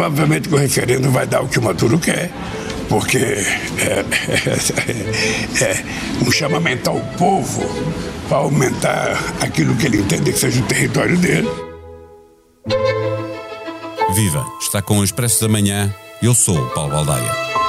Obviamente que o referendo vai dar o que o Maduro quer, porque é, é, é, é um chamamento ao povo para aumentar aquilo que ele entende que seja o território dele. Viva! Está com o Expresso da Manhã. Eu sou o Paulo Baldaia.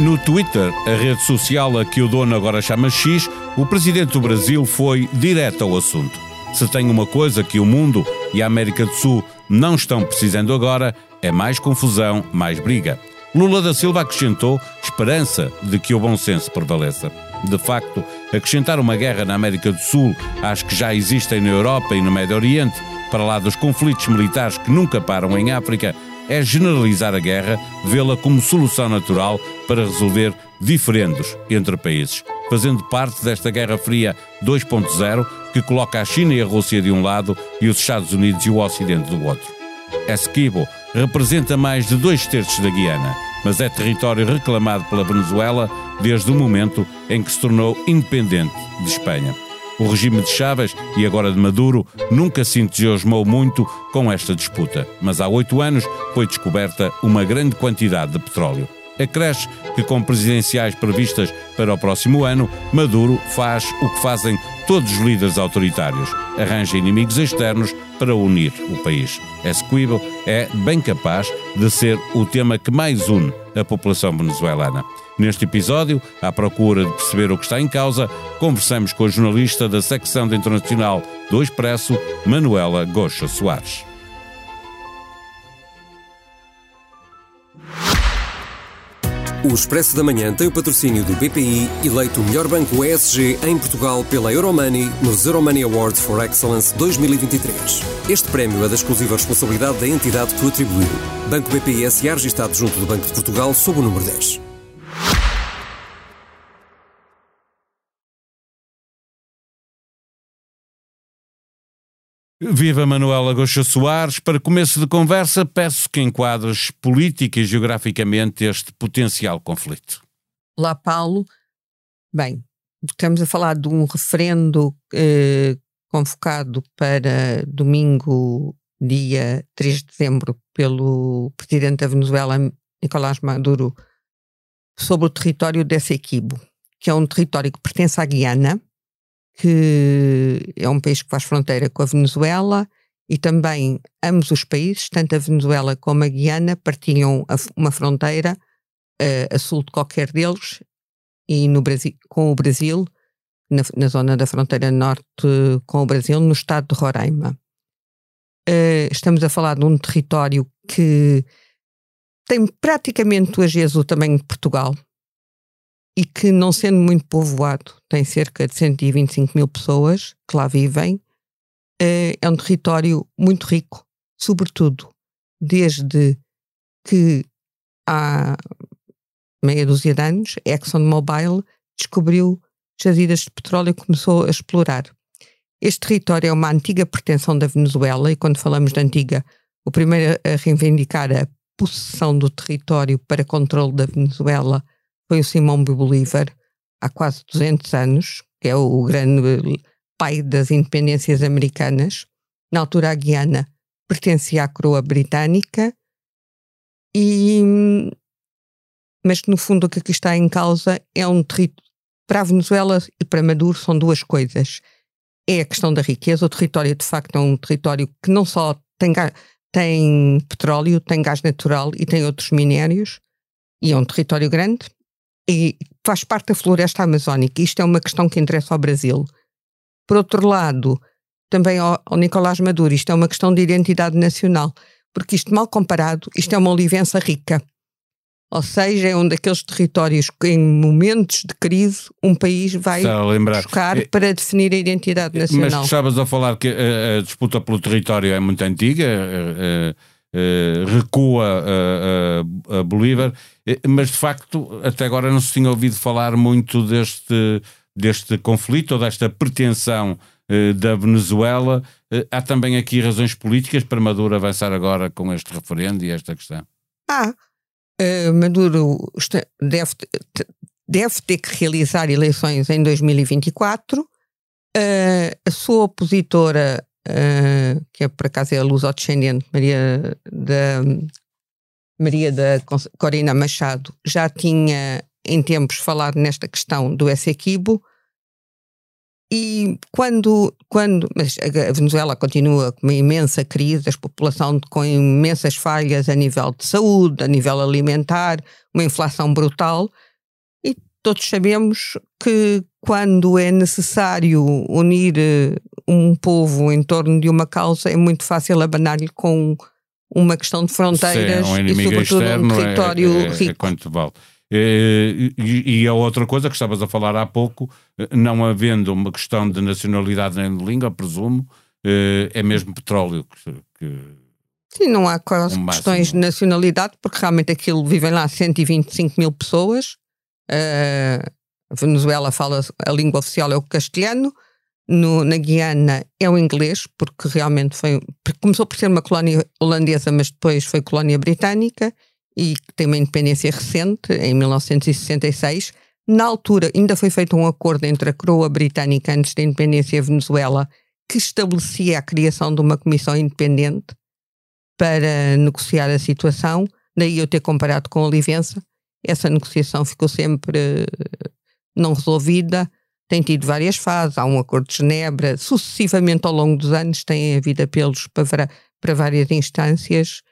No Twitter, a rede social a que o dono agora chama X, o presidente do Brasil foi direto ao assunto. Se tem uma coisa que o mundo e a América do Sul não estão precisando agora, é mais confusão, mais briga. Lula da Silva acrescentou esperança de que o bom senso prevaleça. De facto, acrescentar uma guerra na América do Sul às que já existem na Europa e no Médio Oriente, para lá dos conflitos militares que nunca param em África, é generalizar a guerra, vê-la como solução natural para resolver diferendos entre países, fazendo parte desta Guerra Fria 2.0 que coloca a China e a Rússia de um lado e os Estados Unidos e o Ocidente do outro. Esquivo representa mais de dois terços da Guiana, mas é território reclamado pela Venezuela desde o momento em que se tornou independente de Espanha. O regime de Chávez e agora de Maduro nunca se entusiasmou muito com esta disputa, mas há oito anos foi descoberta uma grande quantidade de petróleo. Acresce que, com presidenciais previstas para o próximo ano, Maduro faz o que fazem todos os líderes autoritários: arranja inimigos externos para unir o país. Esquivel é bem capaz de ser o tema que mais une a população venezuelana. Neste episódio, à procura de perceber o que está em causa, conversamos com a jornalista da secção de internacional do Expresso, Manuela Goxa Soares. O Expresso da Manhã tem o patrocínio do BPI, eleito o melhor banco ESG em Portugal pela Euromoney nos Euromoney Awards for Excellence 2023. Este prémio é da exclusiva responsabilidade da entidade que o atribuiu. Banco BPI SA registado junto do Banco de Portugal sob o número 10. Viva Manuela Goxa Soares. Para começo de conversa, peço que enquadres política e geograficamente este potencial conflito. Olá, Paulo. Bem, estamos a falar de um referendo eh, convocado para domingo, dia 3 de dezembro, pelo presidente da Venezuela, Nicolás Maduro, sobre o território desse equibo, que é um território que pertence à Guiana que é um país que faz fronteira com a Venezuela e também ambos os países, tanto a Venezuela como a Guiana, partilham uma fronteira uh, a sul de qualquer deles e no Brasil, com o Brasil, na, na, zona da fronteira norte com o Brasil, no estado de Roraima. Uh, estamos a falar de um território que tem praticamente hoje o tamanho de Portugal, e que, não sendo muito povoado, tem cerca de 125 mil pessoas que lá vivem, eh, é um território muito rico, sobretudo desde que há meia dúzia de anos, ExxonMobil descobriu jazidas de petróleo e começou a explorar. Este território é uma antiga pretensão da Venezuela, e quando falamos de antiga, o primeiro a reivindicar a possessão do território para controle da Venezuela foi o Simão Bolívar, há quase 200 anos, que é o grande pai das independências americanas. Na altura, a Guiana pertencia à coroa britânica, e, mas no fundo o que aqui está em causa é um território. Para a Venezuela e para Maduro são duas coisas. É a questão da riqueza. O território, de facto, é um território que não só tem, tem petróleo, tem gás natural e tem outros minérios, e é um território grande, e faz parte da floresta amazónica. Isto é uma questão que interessa ao Brasil. Por outro lado, também ao, ao Nicolás Maduro, isto é uma questão de identidade nacional, porque isto, mal comparado, isto é uma olivença rica. Ou seja, é um daqueles territórios que, em momentos de crise, um país vai buscar é, para definir a identidade nacional. Mas estavas a falar que a, a, disputa pelo território é muito antiga. A, Uh, recua a, a, a Bolívar, eh, mas de facto até agora não se tinha ouvido falar muito deste, deste conflito ou desta pretensão uh, da Venezuela. Há também aqui razões políticas para Maduro avançar agora com este referendo e esta questão? Ah, Maduro deve, deve ter que realizar eleições em 2024 Uh, a sua opositora, uh, que é por acaso é a luso-descendente, Maria da, Maria da Corina Machado, já tinha em tempos falado nesta questão do Essequibo, e quando, quando mas a Venezuela continua com uma imensa crise, a população com imensas falhas a nível de saúde, a nível alimentar, uma inflação brutal, e todos sabemos que quando é necessário unir eh, um povo em torno de uma causa, é muito fácil abanar-lhe com uma questão de fronteiras Sim, um e sobretudo um é- território é, é, rico. É quanto vale. E, e, a outra coisa que estavas a falar há pouco, não havendo uma questão de nacionalidade nem de língua, presumo, eh, é mesmo petróleo que, que Sim, não há um questões de nacionalidade, porque realmente aquilo vivem lá 125 mil pessoas. Uh, a Venezuela fala, a língua oficial é o castelhano, no, na Guiana é o inglês, porque realmente foi. Começou por ser uma colónia holandesa, mas depois foi colónia britânica e tem uma independência recente, em 1966. Na altura, ainda foi feito um acordo entre a coroa britânica antes da independência e a Venezuela, que estabelecia a criação de uma comissão independente para negociar a situação. Daí eu ter comparado com a Olivença. Essa negociação ficou sempre eh, não resolvida. Tem tido várias fases. Há um acordo de Genebra. Sucessivamente, ao longo dos anos, tem havido apelos para, para várias instâncias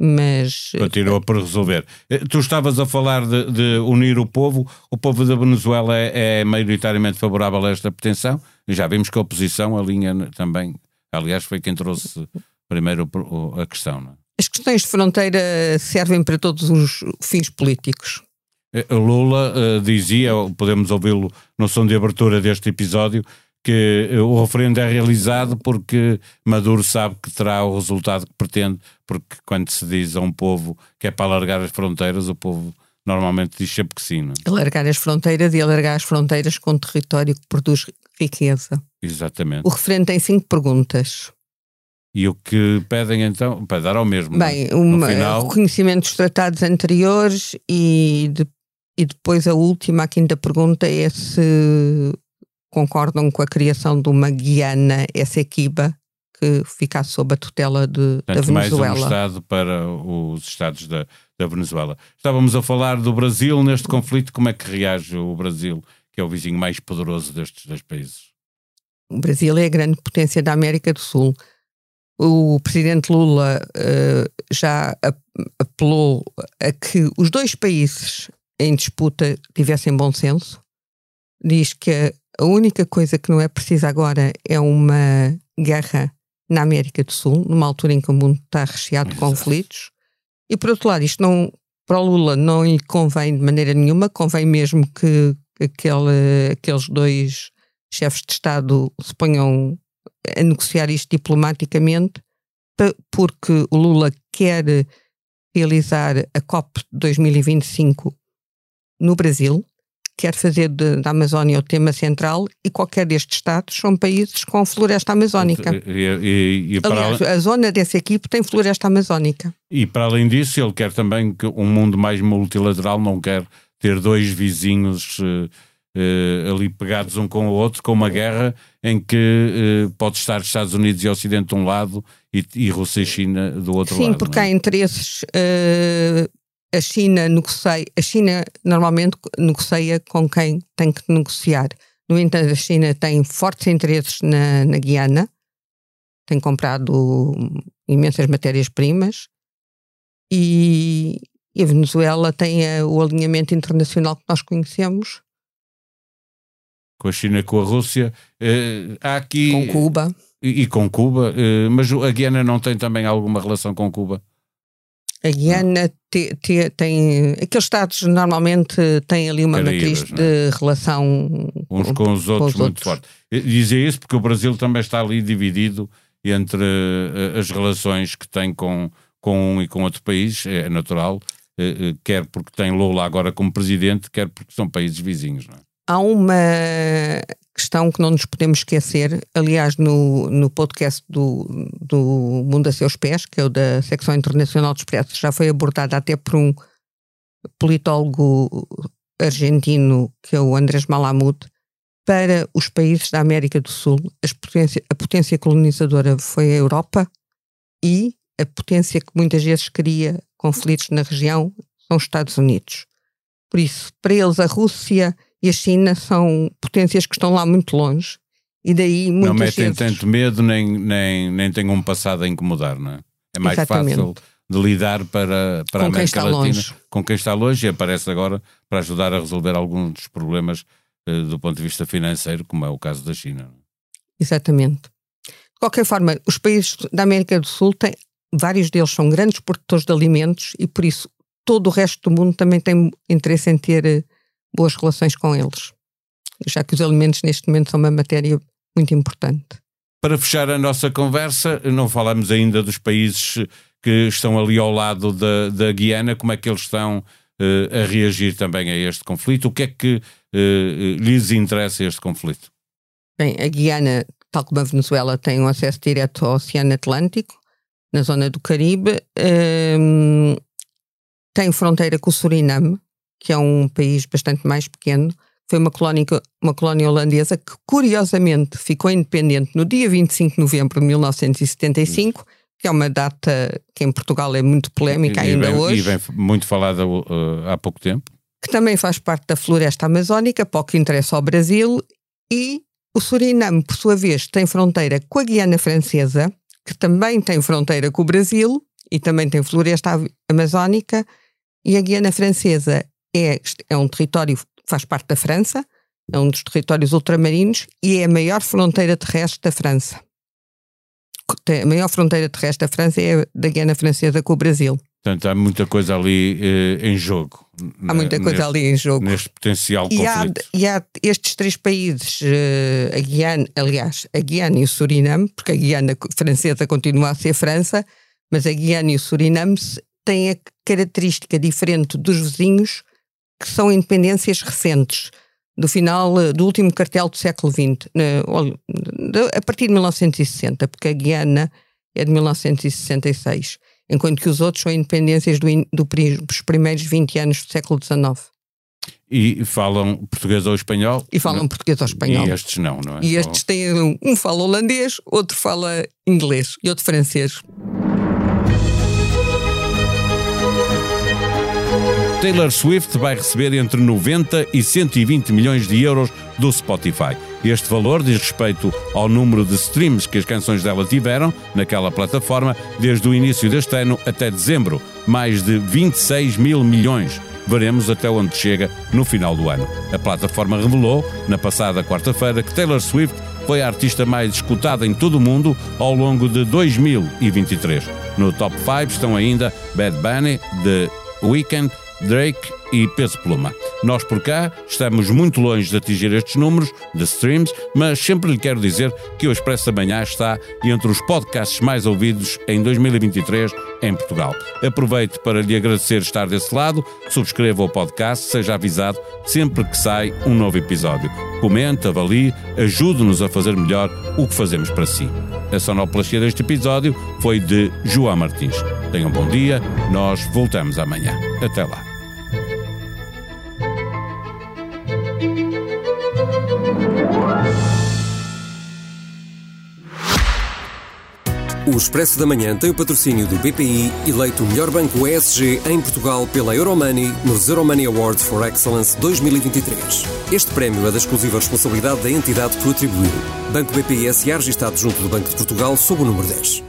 mas... Continua por resolver. Eh, tu estavas a falar de, de, unir o povo. O povo da Venezuela é, é maioritariamente favorável a esta pretensão. Já vimos que a oposição alinha também. Aliás, foi quem trouxe primeiro a questão. Não? É? As questões de fronteira servem para todos os fins políticos. Eh, Lula uh, dizia, podemos ouvi-lo no som de abertura deste episódio, que o referendo é realizado porque Maduro sabe que terá o resultado que pretende, porque quando se diz a um povo que é para alargar as fronteiras, o povo normalmente diz sempre que sim. Não? É? Alargar as fronteiras e alargar as fronteiras com um território que produz riqueza. Exatamente. O referendo tem cinco perguntas. E o que pedem então, para dar ao mesmo. Bem, um final... reconhecimento dos tratados anteriores e, de, e depois a última, a quinta pergunta é se concordam com a criação de uma Guiana Essequiba que ficasse sob a tutela de, Tanto da Venezuela. mais um Estado para os Estados da, da Venezuela. Estávamos a falar do Brasil neste conflito. Como é que reage o Brasil, que é o vizinho mais poderoso destes dois países? O Brasil é a grande potência da América do Sul. O presidente Lula uh, já apelou a que os dois países em disputa tivessem bom senso. Diz que a única coisa que não é precisa agora é uma guerra na América do Sul, numa altura em que o mundo está recheado de conflitos. E por outro lado, isto não, para o Lula não lhe convém de maneira nenhuma, convém mesmo que aquele, aqueles dois chefes de Estado se ponham a negociar isto diplomaticamente, porque o Lula quer realizar a COP 2025 no Brasil, quer fazer de, da Amazónia o tema central e qualquer destes Estados são países com floresta amazónica. E, e, e Aliás, a zona desse equipe tem floresta amazónica. E para além disso, ele quer também que um mundo mais multilateral, não quer ter dois vizinhos uh, uh, ali pegados um com o outro, com uma guerra em que uh, pode estar Estados Unidos e Ocidente de um lado e, e Rússia e China do outro Sim, lado. Sim, porque é? há interesses a China negocia, a China normalmente negocia com quem tem que negociar. No entanto, a China tem fortes interesses na, na Guiana, tem comprado imensas matérias-primas e, e, a Venezuela tem a, o alinhamento internacional que nós conhecemos. Com a China, com a Rússia, eh, há aqui. Com Cuba. E, e com Cuba, eh, mas a Guiana não tem também alguma relação com Cuba? A Guiana te, te, tem. Aqueles Estados normalmente têm ali uma Caraíbas, matriz de é? relação uns com os outros com os muito outros. forte. Dizia isso porque o Brasil também está ali dividido entre uh, as relações que tem com, com um e com outro país, é natural, uh, quer porque tem Lula agora como presidente, quer porque são países vizinhos. Não é? Há uma questão que não nos podemos esquecer, aliás, no, no podcast do, do Mundo a Seus Pés, que é o da Secção Internacional de Expresso, já foi abordada até por um politólogo argentino, que é o Andrés Malamud, para os países da América do Sul, potência, a potência colonizadora foi a Europa e a potência que muitas vezes cria conflitos na região são os Estados Unidos. Por isso, para eles, a Rússia e a China são potências que estão lá muito longe e daí muitas Não metem vezes... tanto medo nem, nem, nem têm um passado a incomodar, não é? É mais Exatamente. fácil de lidar para, para a América Latina longe. com quem está longe e aparece agora para ajudar a resolver alguns dos problemas eh, do ponto de vista financeiro, como é o caso da China. Exatamente. De qualquer forma, os países da América do Sul têm, vários deles são grandes produtores de alimentos e por isso todo o resto do mundo também tem interesse em ter eh, boas relações com eles, já que os alimentos neste momento são uma matéria muito importante. Para fechar a nossa conversa, não falamos ainda dos países que estão ali ao lado da, da Guiana, como é que eles estão uh, a reagir também a este conflito? O que é que uh, lhes interessa este conflito? Bem, a Guiana, tal como a Venezuela, tem um acesso direto ao Oceano Atlântico, na zona do Caribe. Um, tem fronteira com o Suriname, que é um país bastante mais pequeno. Foi uma colónia, uma colónia holandesa que, curiosamente, ficou independente no dia 25 de novembro de 1975, que é uma data que em Portugal é muito polémica e, ainda e hoje. E vem muito falada uh, há pouco tempo. Que também faz parte da floresta amazónica, para o que interessa ao Brasil, e o Suriname, por sua vez, tem fronteira com a Guiana Francesa, que também tem fronteira com o Brasil e também tem floresta amazónica, e a Guiana Francesa é, é um território, faz parte da França, é um dos territórios ultramarinos e é a maior fronteira terrestre da França. A maior fronteira terrestre da França é a da Guiana Francesa com o Brasil. Portanto, há muita coisa ali eh, em jogo. Há muita coisa neste, ali em jogo. Neste potencial e conflito. Há, e há estes três países, eh, a Guiana, aliás, a Guiana e o Suriname, porque a Guiana francesa continua a ser França, mas a Guiana e o Suriname têm a característica diferente dos vizinhos, que são independências recentes, do final eh, do último cartel do século XX, a partir de 1960, porque a Guiana é de 1966, enquanto que os outros são independências do, do, dos primeiros 20 anos do século XIX. E falam português ou espanhol? E falam não? português ou espanhol. E estes não, não é? E estes têm. Um fala holandês, outro fala inglês e outro francês. Taylor Swift vai receber entre 90 e 120 milhões de euros do Spotify. Este valor diz respeito ao número de streams que as canções dela tiveram naquela plataforma desde o início deste ano até dezembro, mais de 26 mil milhões. Veremos até onde chega no final do ano. A plataforma revelou, na passada quarta-feira, que Taylor Swift foi a artista mais escutada em todo o mundo ao longo de 2023. No top 5 estão ainda Bad Bunny, The Weeknd, Drake e Peso Pluma. Nós por cá estamos muito longe de atingir estes números de streams, mas sempre lhe quero dizer que o Expresso da Manhã está entre os podcasts mais ouvidos em 2023 em Portugal. Aproveito para lhe agradecer estar desse lado, subscreva o podcast, seja avisado sempre que sai um novo episódio. Comente, avalie, ajude-nos a fazer melhor o que fazemos para si. A sonoplastia deste episódio foi de João Martins. Tenham um bom dia, nós voltamos amanhã. Até lá. O Expresso da Manhã tem o patrocínio do BPI, eleito o melhor banco ESG em Portugal pela Euromoney nos Euromoney Awards for Excellence 2023. Este prémio é da exclusiva responsabilidade da entidade que o atribuiu. Banco BPI SA registado junto do Banco de Portugal sob o número 10.